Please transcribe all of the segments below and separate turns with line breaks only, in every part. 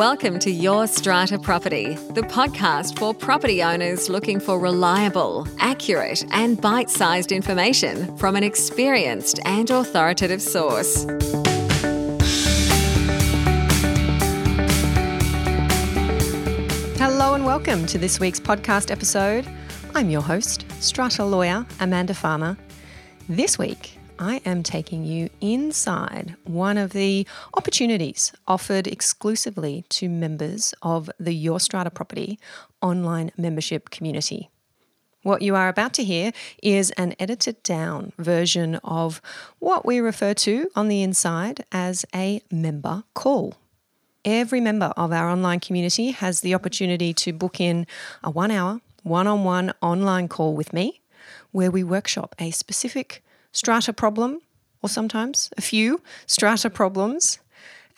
Welcome to Your Strata Property, the podcast for property owners looking for reliable, accurate, and bite sized information from an experienced and authoritative source.
Hello and welcome to this week's podcast episode. I'm your host, strata lawyer Amanda Farmer. This week, I am taking you inside one of the opportunities offered exclusively to members of the Your Strata Property online membership community. What you are about to hear is an edited down version of what we refer to on the inside as a member call. Every member of our online community has the opportunity to book in a one hour, one on one online call with me where we workshop a specific strata problem, or sometimes a few strata problems,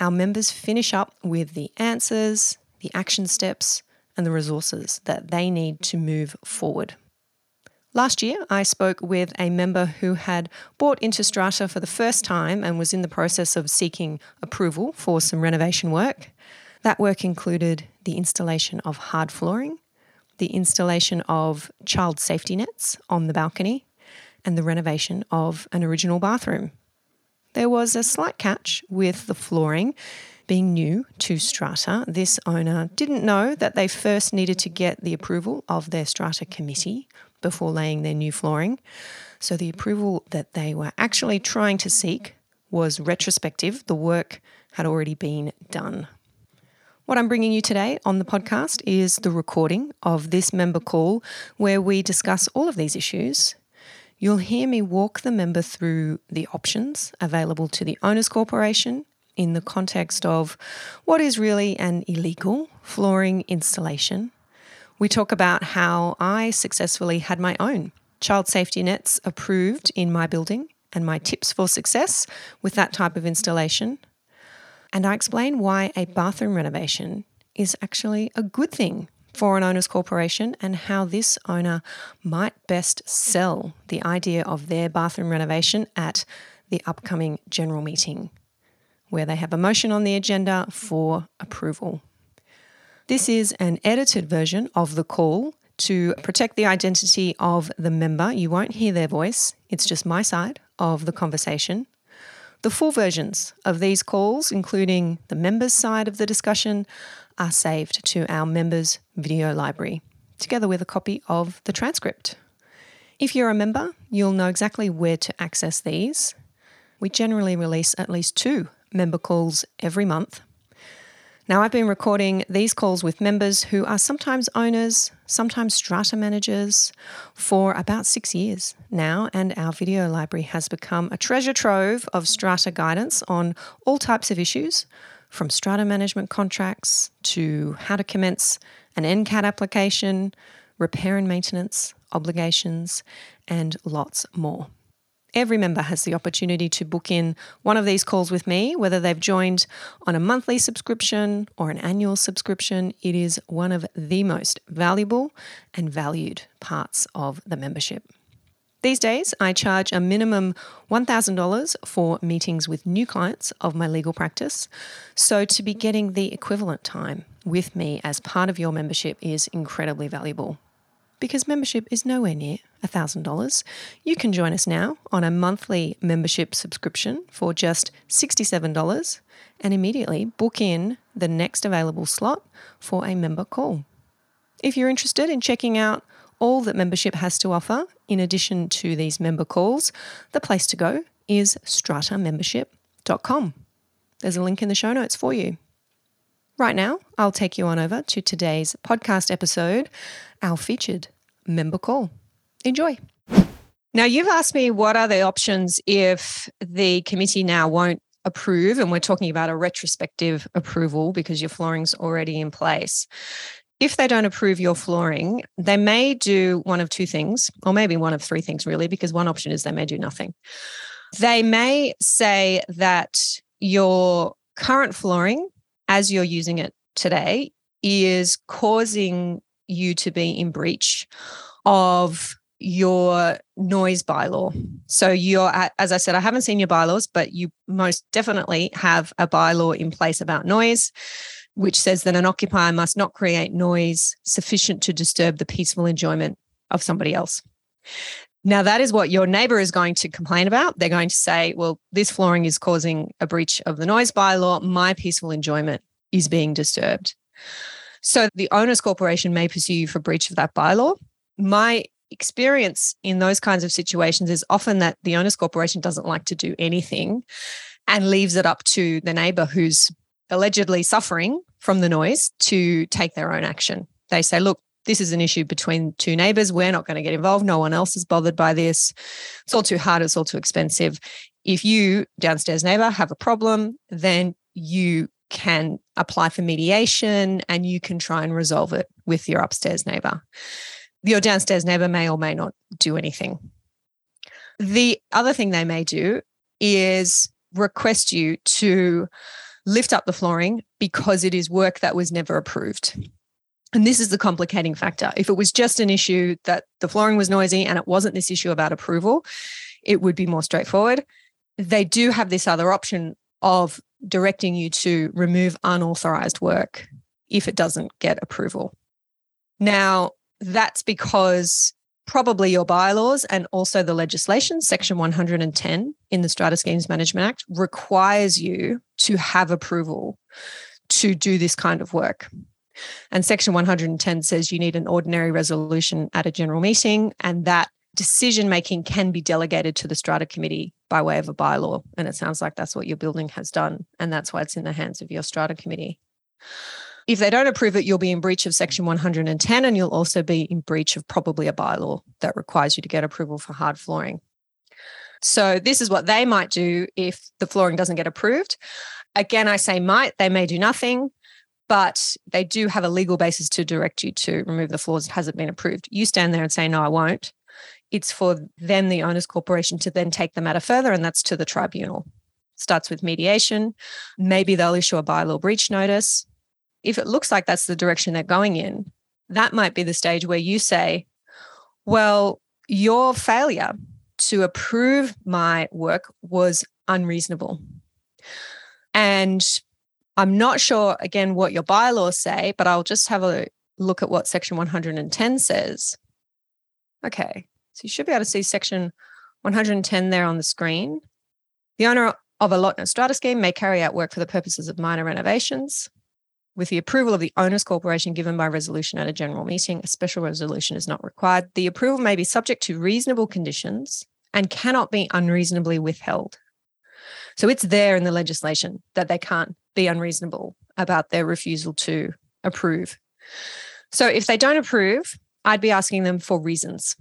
our members finish up with the answers, the action steps, and the resources that they need to move forward. Last year, I spoke with a member who had bought into Strata for the first time and was in the process of seeking approval for some renovation work. That work included the installation of hard flooring, the installation of child safety nets on the balcony, and the renovation of an original bathroom. There was a slight catch with the flooring. Being new to Strata, this owner didn't know that they first needed to get the approval of their Strata committee before laying their new flooring. So the approval that they were actually trying to seek was retrospective. The work had already been done. What I'm bringing you today on the podcast is the recording of this member call where we discuss all of these issues You'll hear me walk the member through the options available to the Owners Corporation in the context of what is really an illegal flooring installation. We talk about how I successfully had my own child safety nets approved in my building and my tips for success with that type of installation. And I explain why a bathroom renovation is actually a good thing for an owners corporation and how this owner might best sell the idea of their bathroom renovation at the upcoming general meeting, where they have a motion on the agenda for approval. This is an edited version of the call to protect the identity of the member. You won't hear their voice, it's just my side of the conversation. The full versions of these calls, including the members' side of the discussion, are saved to our members' video library, together with a copy of the transcript. If you're a member, you'll know exactly where to access these. We generally release at least two member calls every month. Now, I've been recording these calls with members who are sometimes owners, sometimes strata managers, for about six years now, and our video library has become a treasure trove of strata guidance on all types of issues from strata management contracts to how to commence an NCAT application, repair and maintenance, obligations, and lots more. Every member has the opportunity to book in one of these calls with me, whether they've joined on a monthly subscription or an annual subscription. It is one of the most valuable and valued parts of the membership. These days, I charge a minimum $1,000 for meetings with new clients of my legal practice. So, to be getting the equivalent time with me as part of your membership is incredibly valuable. Because membership is nowhere near $1,000, you can join us now on a monthly membership subscription for just $67 and immediately book in the next available slot for a member call. If you're interested in checking out all that membership has to offer, in addition to these member calls, the place to go is stratamembership.com. There's a link in the show notes for you. Right now, I'll take you on over to today's podcast episode, our featured member call. Enjoy. Now, you've asked me what are the options if the committee now won't approve, and we're talking about a retrospective approval because your flooring's already in place if they don't approve your flooring, they may do one of two things, or maybe one of three things, really, because one option is they may do nothing. They may say that your current flooring, as you're using it today, is causing you to be in breach of your noise bylaw. So you're, as I said, I haven't seen your bylaws, but you most definitely have a bylaw in place about noise which says that an occupier must not create noise sufficient to disturb the peaceful enjoyment of somebody else. Now, that is what your neighbor is going to complain about. They're going to say, well, this flooring is causing a breach of the noise bylaw. My peaceful enjoyment is being disturbed. So the owners corporation may pursue you for breach of that bylaw. My experience in those kinds of situations is often that the owners corporation doesn't like to do anything and leaves it up to the neighbor who's allegedly suffering from the noise to take their own action. They say, look, this is an issue between two neighbors. We're not going to get involved. No one else is bothered by this. It's all too hard. It's all too expensive. If you, downstairs neighbor, have a problem, then you can apply for mediation and you can try and resolve it with your upstairs neighbor. Your downstairs neighbor may or may not do anything. The other thing they may do is request you to lift up the flooring because it is work that was never approved. And this is the complicating factor. If it was just an issue that the flooring was noisy and it wasn't this issue about approval, it would be more straightforward. They do have this other option of directing you to remove unauthorized work if it doesn't get approval. Now, that's because probably your bylaws and also the legislation, Section 110 in the Strata Schemes Management Act, requires you to have approval to do this kind of work. And Section 110 says you need an ordinary resolution at a general meeting, and that decision making can be delegated to the strata committee by way of a bylaw. And it sounds like that's what your building has done. And that's why it's in the hands of your strata committee. If they don't approve it, you'll be in breach of section 110 and you'll also be in breach of probably a bylaw that requires you to get approval for hard flooring. So, this is what they might do if the flooring doesn't get approved. Again, I say might, they may do nothing but they do have a legal basis to direct you to remove the floors. It hasn't been approved. You stand there and say, no, I won't. It's for them, the owners corporation, to then take the matter further, and that's to the tribunal. Starts with mediation. Maybe they'll issue a bylaw breach notice. If it looks like that's the direction they're going in, that might be the stage where you say, well, your failure to approve my work was unreasonable. And I'm not sure, again, what your bylaws say, but I'll just have a look at what section 110 says. Okay, so you should be able to see section 110 there on the screen. The owner of a lot in a strata scheme may carry out work for the purposes of minor renovations. With the approval of the owners corporation given by resolution at a general meeting, a special resolution is not required. The approval may be subject to reasonable conditions and cannot be unreasonably withheld. So it's there in the legislation that they can't be unreasonable about their refusal to approve. So if they don't approve, I'd be asking them for reasons.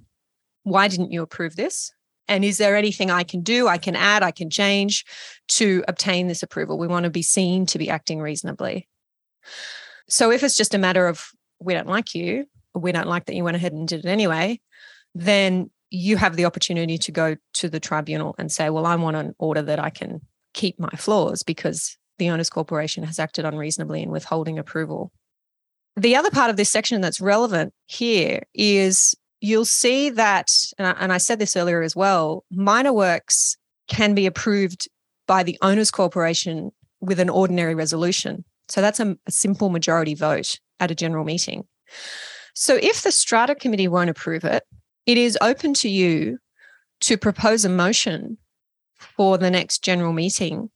Why didn't you approve this? And is there anything I can do, I can add, I can change to obtain this approval? We want to be seen to be acting reasonably. So if it's just a matter of we don't like you, we don't like that you went ahead and did it anyway, then you have the opportunity to go to the tribunal and say, well, I want an order that I can keep my floors because the owners corporation has acted unreasonably in withholding approval. The other part of this section that's relevant here is you'll see that, and I said this earlier as well, minor works can be approved by the owners corporation with an ordinary resolution. So that's a, a simple majority vote at a general meeting. So if the strata committee won't approve it, it is open to you to propose a motion for the next general meeting,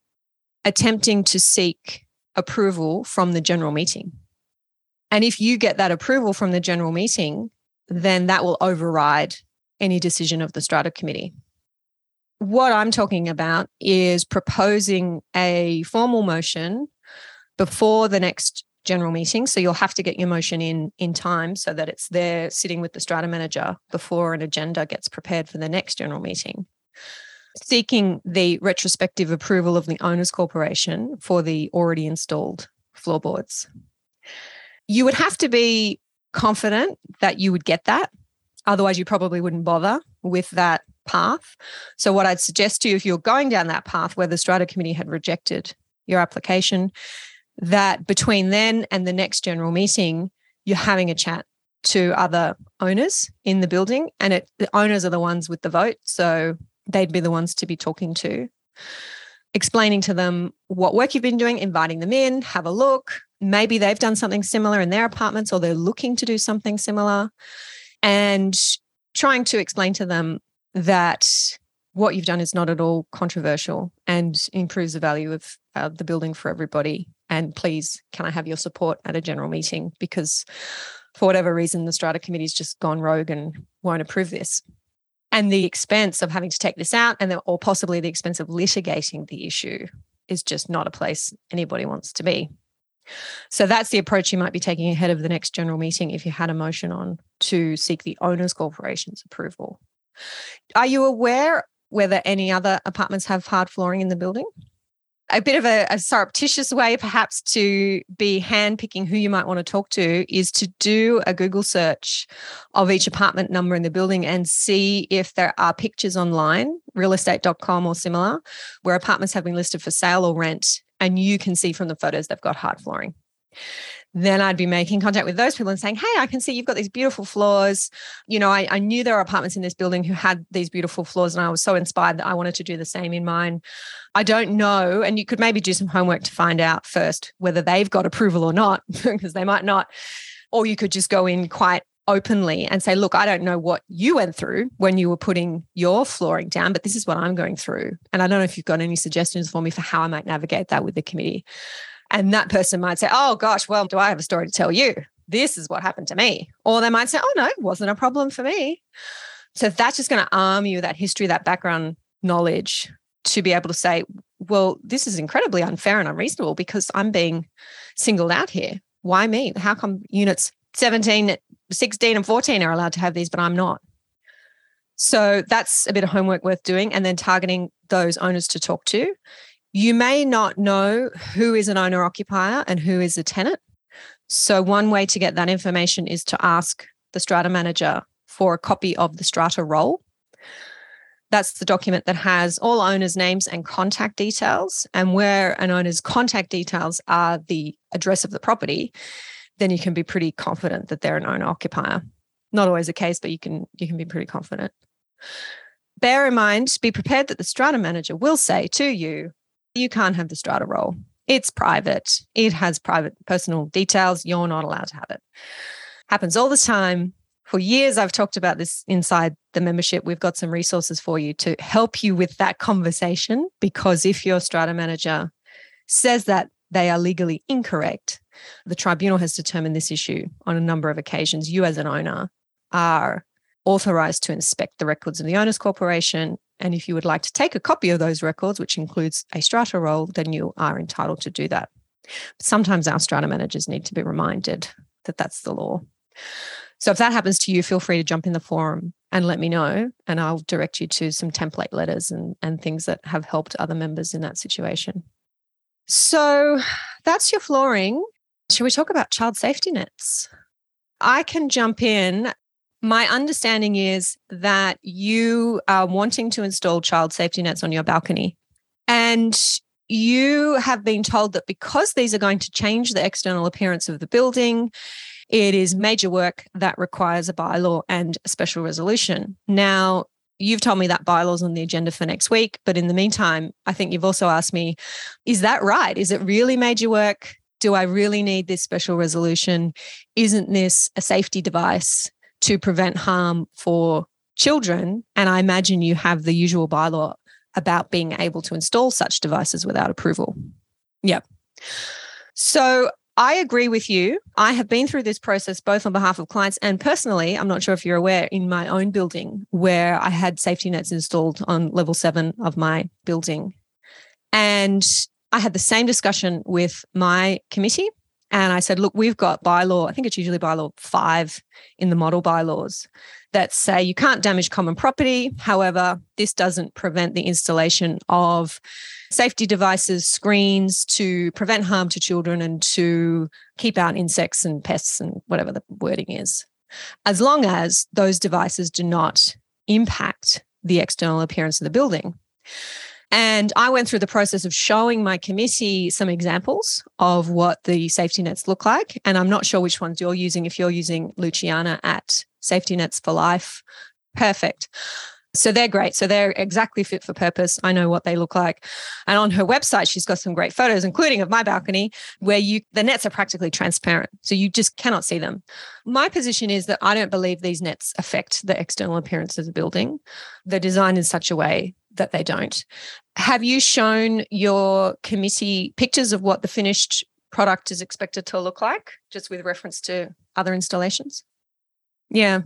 attempting to seek approval from the general meeting. And if you get that approval from the general meeting, then that will override any decision of the strata committee. What I'm talking about is proposing a formal motion before the next general meeting. So you'll have to get your motion in in time so that it's there sitting with the strata manager before an agenda gets prepared for the next general meeting. Seeking the retrospective approval of the owners corporation for the already installed floorboards. You would have to be confident that you would get that. Otherwise, you probably wouldn't bother with that path. So, what I'd suggest to you, if you're going down that path where the strata committee had rejected your application, that between then and the next general meeting, you're having a chat to other owners in the building, and it, the owners are the ones with the vote. So they'd be the ones to be talking to, explaining to them what work you've been doing, inviting them in, have a look, maybe they've done something similar in their apartments or they're looking to do something similar. And trying to explain to them that what you've done is not at all controversial and improves the value of uh, the building for everybody. And please, can I have your support at a general meeting? Because for whatever reason, the strata committee's just gone rogue and won't approve this. And the expense of having to take this out, and or possibly the expense of litigating the issue, is just not a place anybody wants to be. So that's the approach you might be taking ahead of the next general meeting if you had a motion on to seek the owners corporation's approval. Are you aware whether any other apartments have hard flooring in the building? A bit of a, a, surreptitious way, perhaps, to be handpicking who you might want to talk to is to do a Google search of each apartment number in the building and see if there are pictures online, realestate.com or similar, where apartments have been listed for sale or rent. And you can see from the photos they've got hard flooring then I'd be making contact with those people and saying, Hey, I can see you've got these beautiful floors. You know, I, I, knew there were apartments in this building who had these beautiful floors, and I was so inspired that I wanted to do the same in mine. I don't know. And you could maybe do some homework to find out first whether they've got approval or not, because they might not. Or you could just go in quite openly and say, Look, I don't know what you went through when you were putting your flooring down, but this is what I'm going through. And I don't know if you've got any suggestions for me for how I might navigate that with the committee. And that person might say, Oh gosh, well, do I have a story to tell you? This is what happened to me. Or they might say, Oh no, it wasn't a problem for me. So that's just going to arm you with that history, that background knowledge to be able to say, well, this is incredibly unfair and unreasonable because I'm being singled out here. Why me? How come units 17, 16, and 14 are allowed to have these, but I'm not? So that's a bit of homework worth doing and then targeting those owners to talk to. You may not know who is an owner occupier and who is a tenant. So, one way to get that information is to ask the strata manager for a copy of the strata roll. That's the document that has all owners' names and contact details. And where an owner's contact details are the address of the property, then you can be pretty confident that they're an owner occupier. Not always the case, but you can you can be pretty confident. Bear in mind, be prepared that the strata manager will say to you, you can't have the strata roll. It's private. It has private personal details. You're not allowed to have it. Happens all the time. For years, I've talked about this inside the membership. We've got some resources for you to help you with that conversation. Because if your strata manager says that they are legally incorrect, the tribunal has determined this issue on a number of occasions. You, as an owner, are authorized to inspect the records of the owners corporation and if you would like to take a copy of those records, which includes a strata roll, then you are entitled to do that. Sometimes our strata managers need to be reminded that that's the law. So if that happens to you, feel free to jump in the forum and let me know, and I'll direct you to some template letters and, and things that have helped other members in that situation. So that's your flooring. Shall we talk about child safety nets? I can jump in my understanding is that you are wanting to install child safety nets on your balcony. And you have been told that because these are going to change the external appearance of the building, it is major work that requires a bylaw and a special resolution. Now, you've told me that bylaw's on the agenda for next week, but in the meantime, I think you've also asked me, is that right? Is it really major work? Do I really need this special resolution? Isn't this a safety device? To prevent harm for children. And I imagine you have the usual bylaw about being able to install such devices without approval. Yep. So I agree with you. I have been through this process both on behalf of clients and personally. I'm not sure if you're aware in my own building where I had safety nets installed on level seven of my building. And I had the same discussion with my committee and I said, look, we've got bylaw, I think it's usually bylaw five in the model bylaws that say you can't damage common property. However, this doesn't prevent the installation of safety devices, screens to prevent harm to children and to keep out insects and pests and whatever the wording is, as long as those devices do not impact the external appearance of the building. And I went through the process of showing my committee some examples of what the safety nets look like. And I'm not sure which ones you're using. If you're using Luciana at Safety Nets for Life, perfect. So they're great. So they're exactly fit for purpose. I know what they look like. And on her website, she's got some great photos, including of my balcony, where you the nets are practically transparent. So you just cannot see them. My position is that I don't believe these nets affect the external appearance of the building. They're designed in such a way that they don't. Have you shown your committee pictures of what the finished product is expected to look like, just with reference to other installations? Yeah.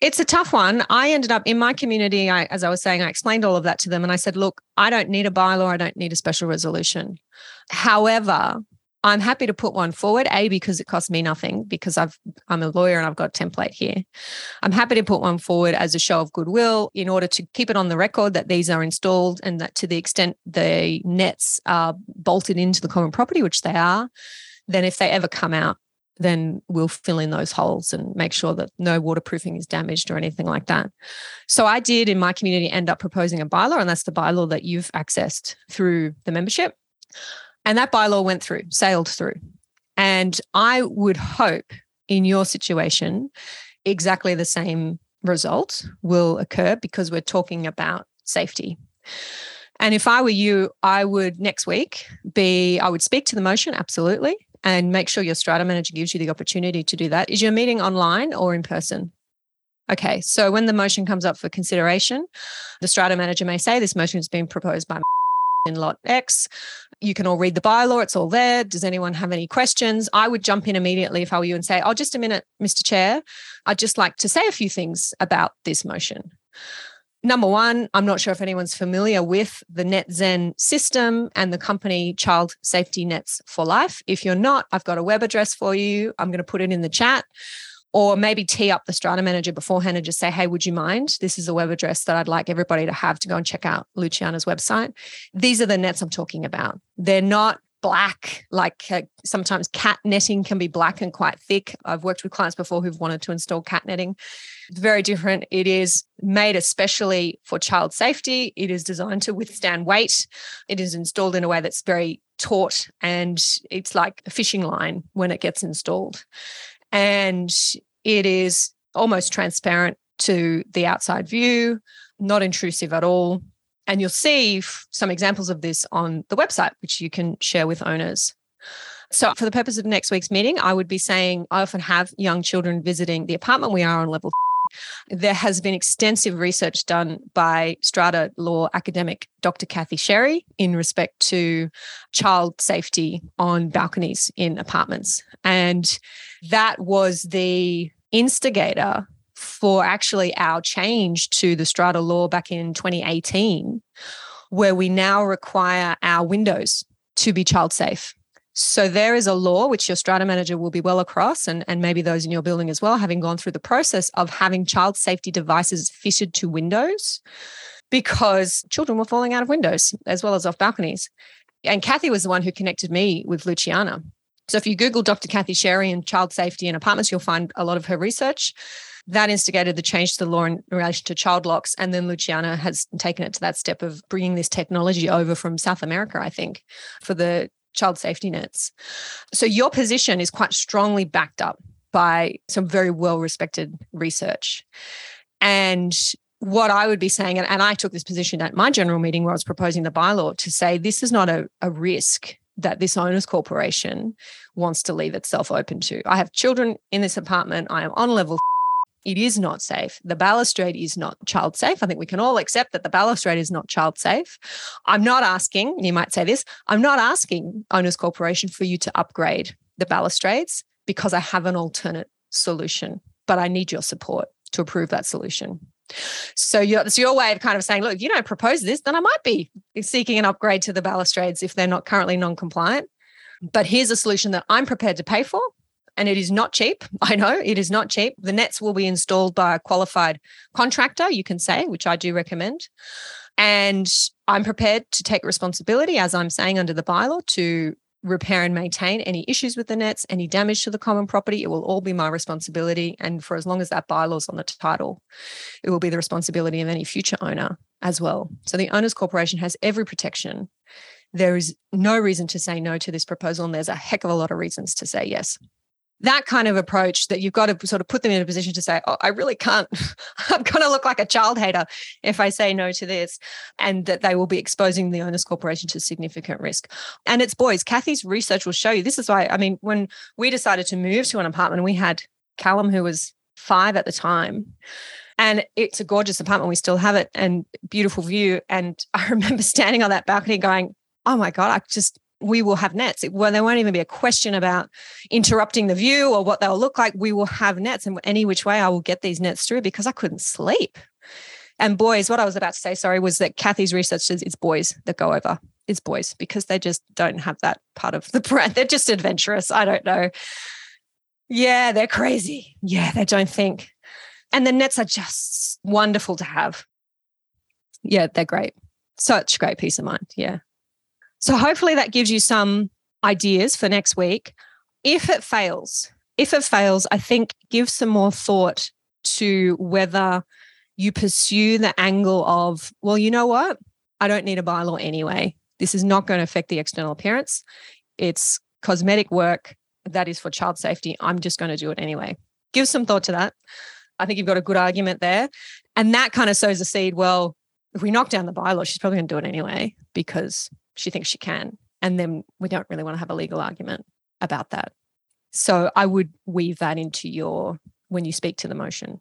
It's a tough one. I ended up in my community, I, as I was saying, I explained all of that to them and I said, look, I don't need a bylaw, I don't need a special resolution. However, I'm happy to put one forward, A, because it costs me nothing, because I've I'm a lawyer and I've got a template here. I'm happy to put one forward as a show of goodwill in order to keep it on the record that these are installed and that to the extent the nets are bolted into the common property, which they are, then if they ever come out, then we'll fill in those holes and make sure that no waterproofing is damaged or anything like that. So I did in my community end up proposing a bylaw, and that's the bylaw that you've accessed through the membership. And that bylaw went through, sailed through. And I would hope in your situation, exactly the same result will occur because we're talking about safety. And if I were you, I would next week be, I would speak to the motion, absolutely and make sure your strata manager gives you the opportunity to do that. Is your meeting online or in person? Okay, so when the motion comes up for consideration, the strata manager may say this motion has been proposed by in lot X. You can all read the bylaw, it's all there. Does anyone have any questions? I would jump in immediately if I were you and say, Oh, just a minute, Mr. Chair. I'd just like to say a few things about this motion. Number one, I'm not sure if anyone's familiar with the NetZen system and the company Child Safety Nets for Life. If you're not, I've got a web address for you. I'm going to put it in the chat. Or maybe tee up the strata manager beforehand and just say, hey, would you mind? This is a web address that I'd like everybody to have to go and check out Luciana's website. These are the nets I'm talking about. They're not black, like uh, sometimes cat netting can be black and quite thick. I've worked with clients before who've wanted to install cat netting. It's very different. It is made especially for child safety. It is designed to withstand weight. It is installed in a way that's very taut and it's like a fishing line when it gets installed. And it is almost transparent to the outside view, not intrusive at all. And you'll see some examples of this on the website, which you can share with owners. So, for the purpose of next week's meeting, I would be saying I often have young children visiting the apartment. We are on level. There has been extensive research done by strata law academic Dr. Cathy Sherry in respect to child safety on balconies in apartments. And that was the instigator for actually our change to the strata law back in 2018, where we now require our windows to be child safe. So there is a law which your strata manager will be well across, and, and maybe those in your building as well, having gone through the process of having child safety devices fitted to windows because children were falling out of windows as well as off balconies. And Cathy was the one who connected me with Luciana. So if you Google Dr. Cathy Sherry and child safety in apartments, you'll find a lot of her research that instigated the change to the law in relation to child locks. And then Luciana has taken it to that step of bringing this technology over from South America, I think, for the child safety nets. So your position is quite strongly backed up by some very well respected research. And what I would be saying, and, and I took this position at my general meeting where I was proposing the bylaw to say this is not a, a risk that this owners corporation wants to leave itself open to. I have children in this apartment. I am on level it is not safe. The balustrade is not child safe. I think we can all accept that the balustrade is not child safe. I'm not asking, you might say this, I'm not asking Owners Corporation for you to upgrade the balustrades because I have an alternate solution, but I need your support to approve that solution. So it's your way of kind of saying, look, if you don't propose this, then I might be seeking an upgrade to the balustrades if they're not currently non-compliant. But here's a solution that I'm prepared to pay for and it is not cheap. I know it is not cheap. The nets will be installed by a qualified contractor, you can say, which I do recommend. And I'm prepared to take responsibility, as I'm saying under the bylaw, to repair and maintain any issues with the nets, any damage to the common property. It will all be my responsibility. And for as long as that bylaw is on the title, it will be the responsibility of any future owner as well. So the Owners Corporation has every protection. There is no reason to say no to this proposal, and there's a heck of a lot of reasons to say yes. that kind of approach that you've got to sort of put them in a position to say, oh, I really can't, I'm going to look like a child hater if I say no to this, and that they will be exposing the owners corporation to significant risk. And it's boys. Cathy's research will show you this is why, I mean, when we decided to move to an apartment, we had Callum, who was five at the time. And it's a gorgeous apartment. We still have it and beautiful view. And I remember standing on that balcony going, oh my God, I just we will have nets. Well, there won't even be a question about interrupting the view or what they'll look like. We will have nets, and any which way I will get these nets through because I couldn't sleep. And boys, what I was about to say, sorry, was that Cathy's research says it's boys that go over. It's boys because they just don't have that part of the brand. They're just adventurous. I don't know. Yeah, they're crazy. Yeah, they don't think. And the nets are just wonderful to have. Yeah, they're great. Such great peace of mind. Yeah. So hopefully that gives you some ideas for next week. If it fails, if it fails, I think give some more thought to whether you pursue the angle of, well, you know what? I don't need a bylaw anyway. This is not going to affect the external appearance. It's cosmetic work that is for child safety. I'm just going to do it anyway. Give some thought to that. I think you've got a good argument there. And that kind of sows a seed. Well, if we knock down the bylaw, she's probably going to do it anyway because she thinks she can. And then we don't really want to have a legal argument about that. So I would weave that into your when you speak to the motion.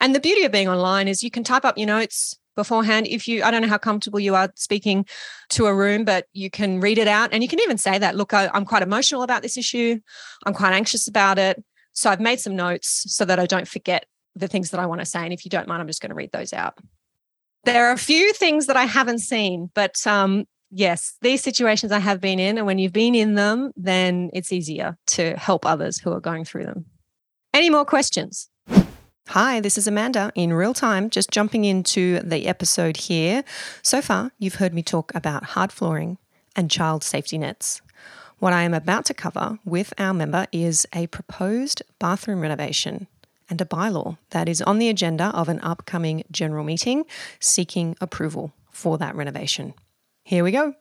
And the beauty of being online is you can type up your notes beforehand. If you, I don't know how comfortable you are speaking to a room, but you can read it out and you can even say that, look, I, I'm quite emotional about this issue. I'm quite anxious about it. So I've made some notes so that I don't forget the things that I want to say. And if you don't mind, I'm just going to read those out. There are a few things that I haven't seen, but um, yes, these situations I have been in, and when you've been in them, then it's easier to help others who are going through them. Any more questions? Hi, this is Amanda in real time, just jumping into the episode here. So far, you've heard me talk about hard flooring and child safety nets. What I am about to cover with our member is a proposed bathroom renovation and a bylaw that is on the agenda of an upcoming general meeting seeking approval for that renovation. Here we go.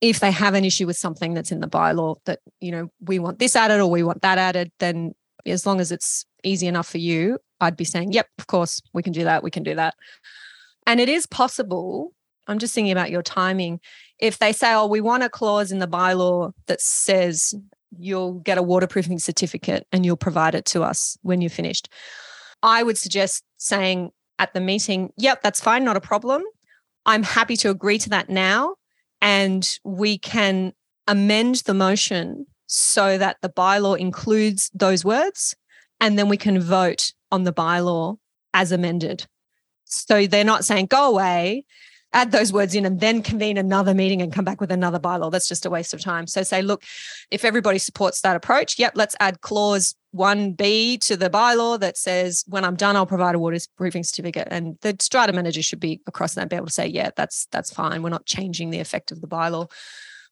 If they have an issue with something that's in the bylaw that, you know, we want this added or we want that added, then as long as it's easy enough for you, I'd be saying, yep, of course, we can do that. We can do that. And it is possible. I'm just thinking about your timing. If they say, oh, we want a clause in the bylaw that says you'll get a waterproofing certificate and you'll provide it to us when you're finished, I would suggest saying at the meeting, yep, that's fine, not a problem. I'm happy to agree to that now. And we can amend the motion so that the bylaw includes those words. And then we can vote on the bylaw as amended. So they're not saying go away, add those words in, and then convene another meeting and come back with another bylaw. That's just a waste of time. So say, look, if everybody supports that approach, yep, let's add clause 1B to the bylaw that says when I'm done, I'll provide a waterproofing certificate. And the strata manager should be across that be able to say, yeah, that's that's fine. We're not changing the effect of the bylaw.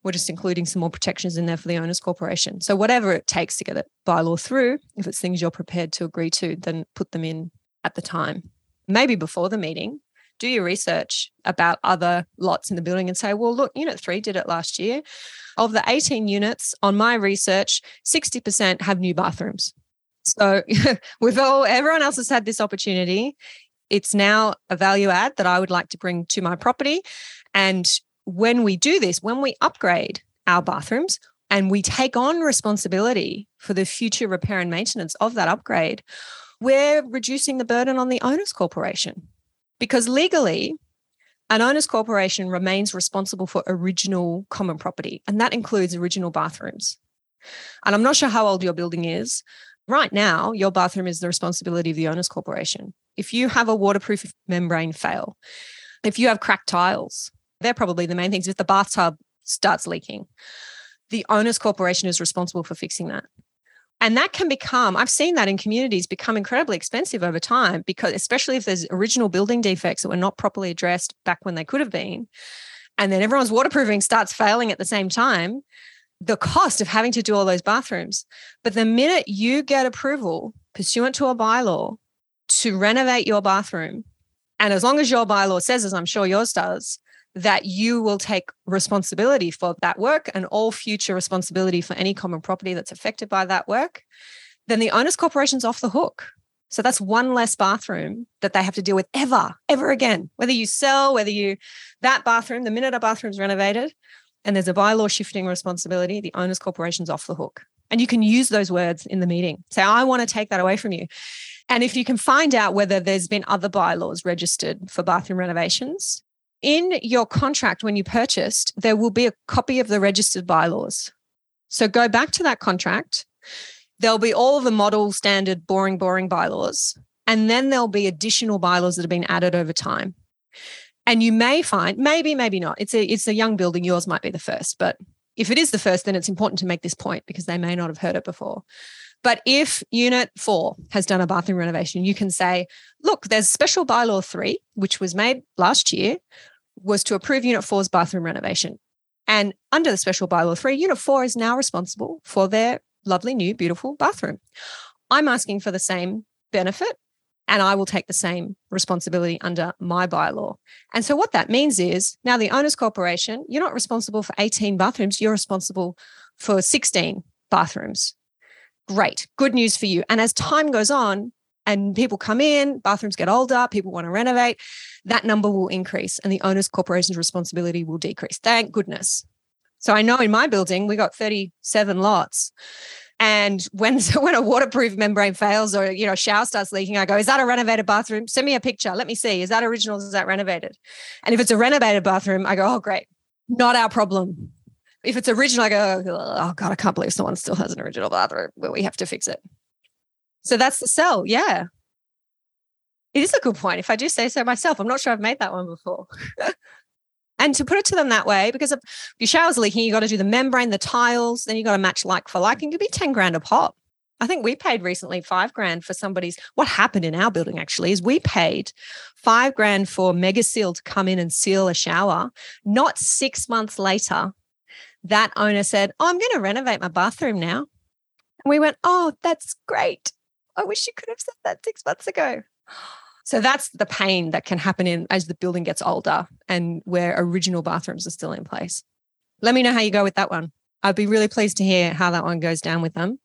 We're just including some more protections in there for the owners corporation. So whatever it takes to get the bylaw through, if it's things you're prepared to agree to, then put them in at the time. Maybe before the meeting, do your research about other lots in the building and say, well, look, unit three did it last year. Of the 18 units on my research, 60% have new bathrooms. So we've all, everyone else has had this opportunity. It's now a value add that I would like to bring to my property. And when we do this, when we upgrade our bathrooms and we take on responsibility for the future repair and maintenance of that upgrade, we're reducing the burden on the owners corporation because legally, an owner's corporation remains responsible for original common property, and that includes original bathrooms. And I'm not sure how old your building is. Right now, your bathroom is the responsibility of the owner's corporation. If you have a waterproof membrane fail, if you have cracked tiles, they're probably the main things. If the bathtub starts leaking, the owner's corporation is responsible for fixing that. And that can become, I've seen that in communities become incredibly expensive over time because, especially if there's original building defects that were not properly addressed back when they could have been. And then everyone's waterproofing starts failing at the same time, the cost of having to do all those bathrooms. But the minute you get approval pursuant to a bylaw to renovate your bathroom, and as long as your bylaw says, as I'm sure yours does, that you will take responsibility for that work and all future responsibility for any common property that's affected by that work, then the owner's corporation's off the hook. So that's one less bathroom that they have to deal with ever, ever again. Whether you sell, whether you, that bathroom, the minute a bathroom's renovated and there's a bylaw shifting responsibility, the owner's corporation's off the hook. And you can use those words in the meeting. Say, I want to take that away from you. And if you can find out whether there's been other bylaws registered for bathroom renovations, in your contract when you purchased, there will be a copy of the registered bylaws. So go back to that contract. There'll be all the model standard boring, boring bylaws. And then there'll be additional bylaws that have been added over time. And you may find, maybe, maybe not. It's a it's a young building. Yours might be the first, but if it is the first, then it's important to make this point because they may not have heard it before. But if unit four has done a bathroom renovation, you can say, look, there's special bylaw three, which was made last year, was to approve unit four's bathroom renovation. And under the special bylaw three, unit four is now responsible for their lovely new, beautiful bathroom. I'm asking for the same benefit and I will take the same responsibility under my bylaw. And so, what that means is now the owner's corporation, you're not responsible for 18 bathrooms, you're responsible for 16 bathrooms. Great, good news for you. And as time goes on and people come in, bathrooms get older, people want to renovate, that number will increase and the owner's corporation's responsibility will decrease. Thank goodness. So, I know in my building, we got 37 lots. And when when a waterproof membrane fails or you know shower starts leaking, I go, "Is that a renovated bathroom? Send me a picture. Let me see. Is that original? Is that renovated?" And if it's a renovated bathroom, I go, "Oh, great, not our problem." If it's original, I go, "Oh God, I can't believe someone still has an original bathroom, we have to fix it." So that's the sell. Yeah, it is a good point. If I do say so myself, I'm not sure I've made that one before. And to put it to them that way, because if your shower's leaking, you got to do the membrane, the tiles, then you got to match like for like, and it could be 10 grand a pop. I think we paid recently five grand for somebody's. What happened in our building actually is we paid five grand for Mega Seal to come in and seal a shower. Not six months later, that owner said, Oh, I'm going to renovate my bathroom now. And we went, Oh, that's great. I wish you could have said that six months ago. So that's the pain that can happen in as the building gets older and where original bathrooms are still in place. Let me know how you go with that one. I'd be really pleased to hear how that one goes down with them.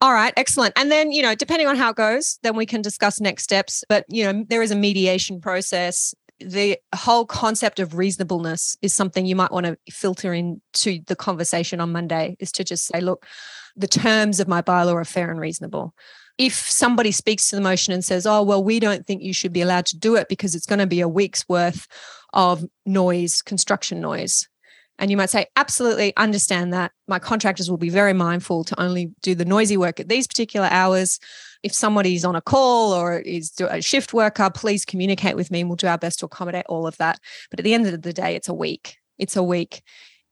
All right, excellent. And then, you know, depending on how it goes, then we can discuss next steps. But, you know, there is a mediation process. The whole concept of reasonableness is something you might want to filter into the conversation on Monday is to just say, look, the terms of my bylaw are fair and reasonable if somebody speaks to the motion and says, oh, well, we don't think you should be allowed to do it because it's going to be a week's worth of noise, construction noise. And you might say, absolutely understand that. My contractors will be very mindful to only do the noisy work at these particular hours. If somebody's on a call or is a shift worker, please communicate with me and we'll do our best to accommodate all of that. But at the end of the day, it's a week. It's a week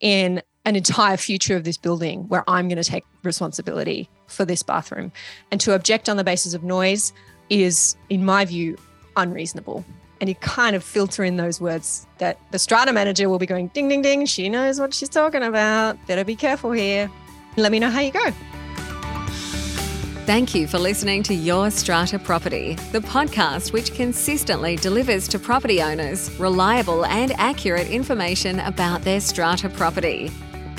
in an entire future of this building where I'm going to take responsibility for this bathroom. And to object on the basis of noise is, in my view, unreasonable. And you kind of filter in those words that the strata manager will be going ding, ding, ding. She knows what she's talking about. Better be careful here. Let me know how you go.
Thank you for listening to Your Strata Property, the podcast which consistently delivers to property owners reliable and accurate information about their strata property.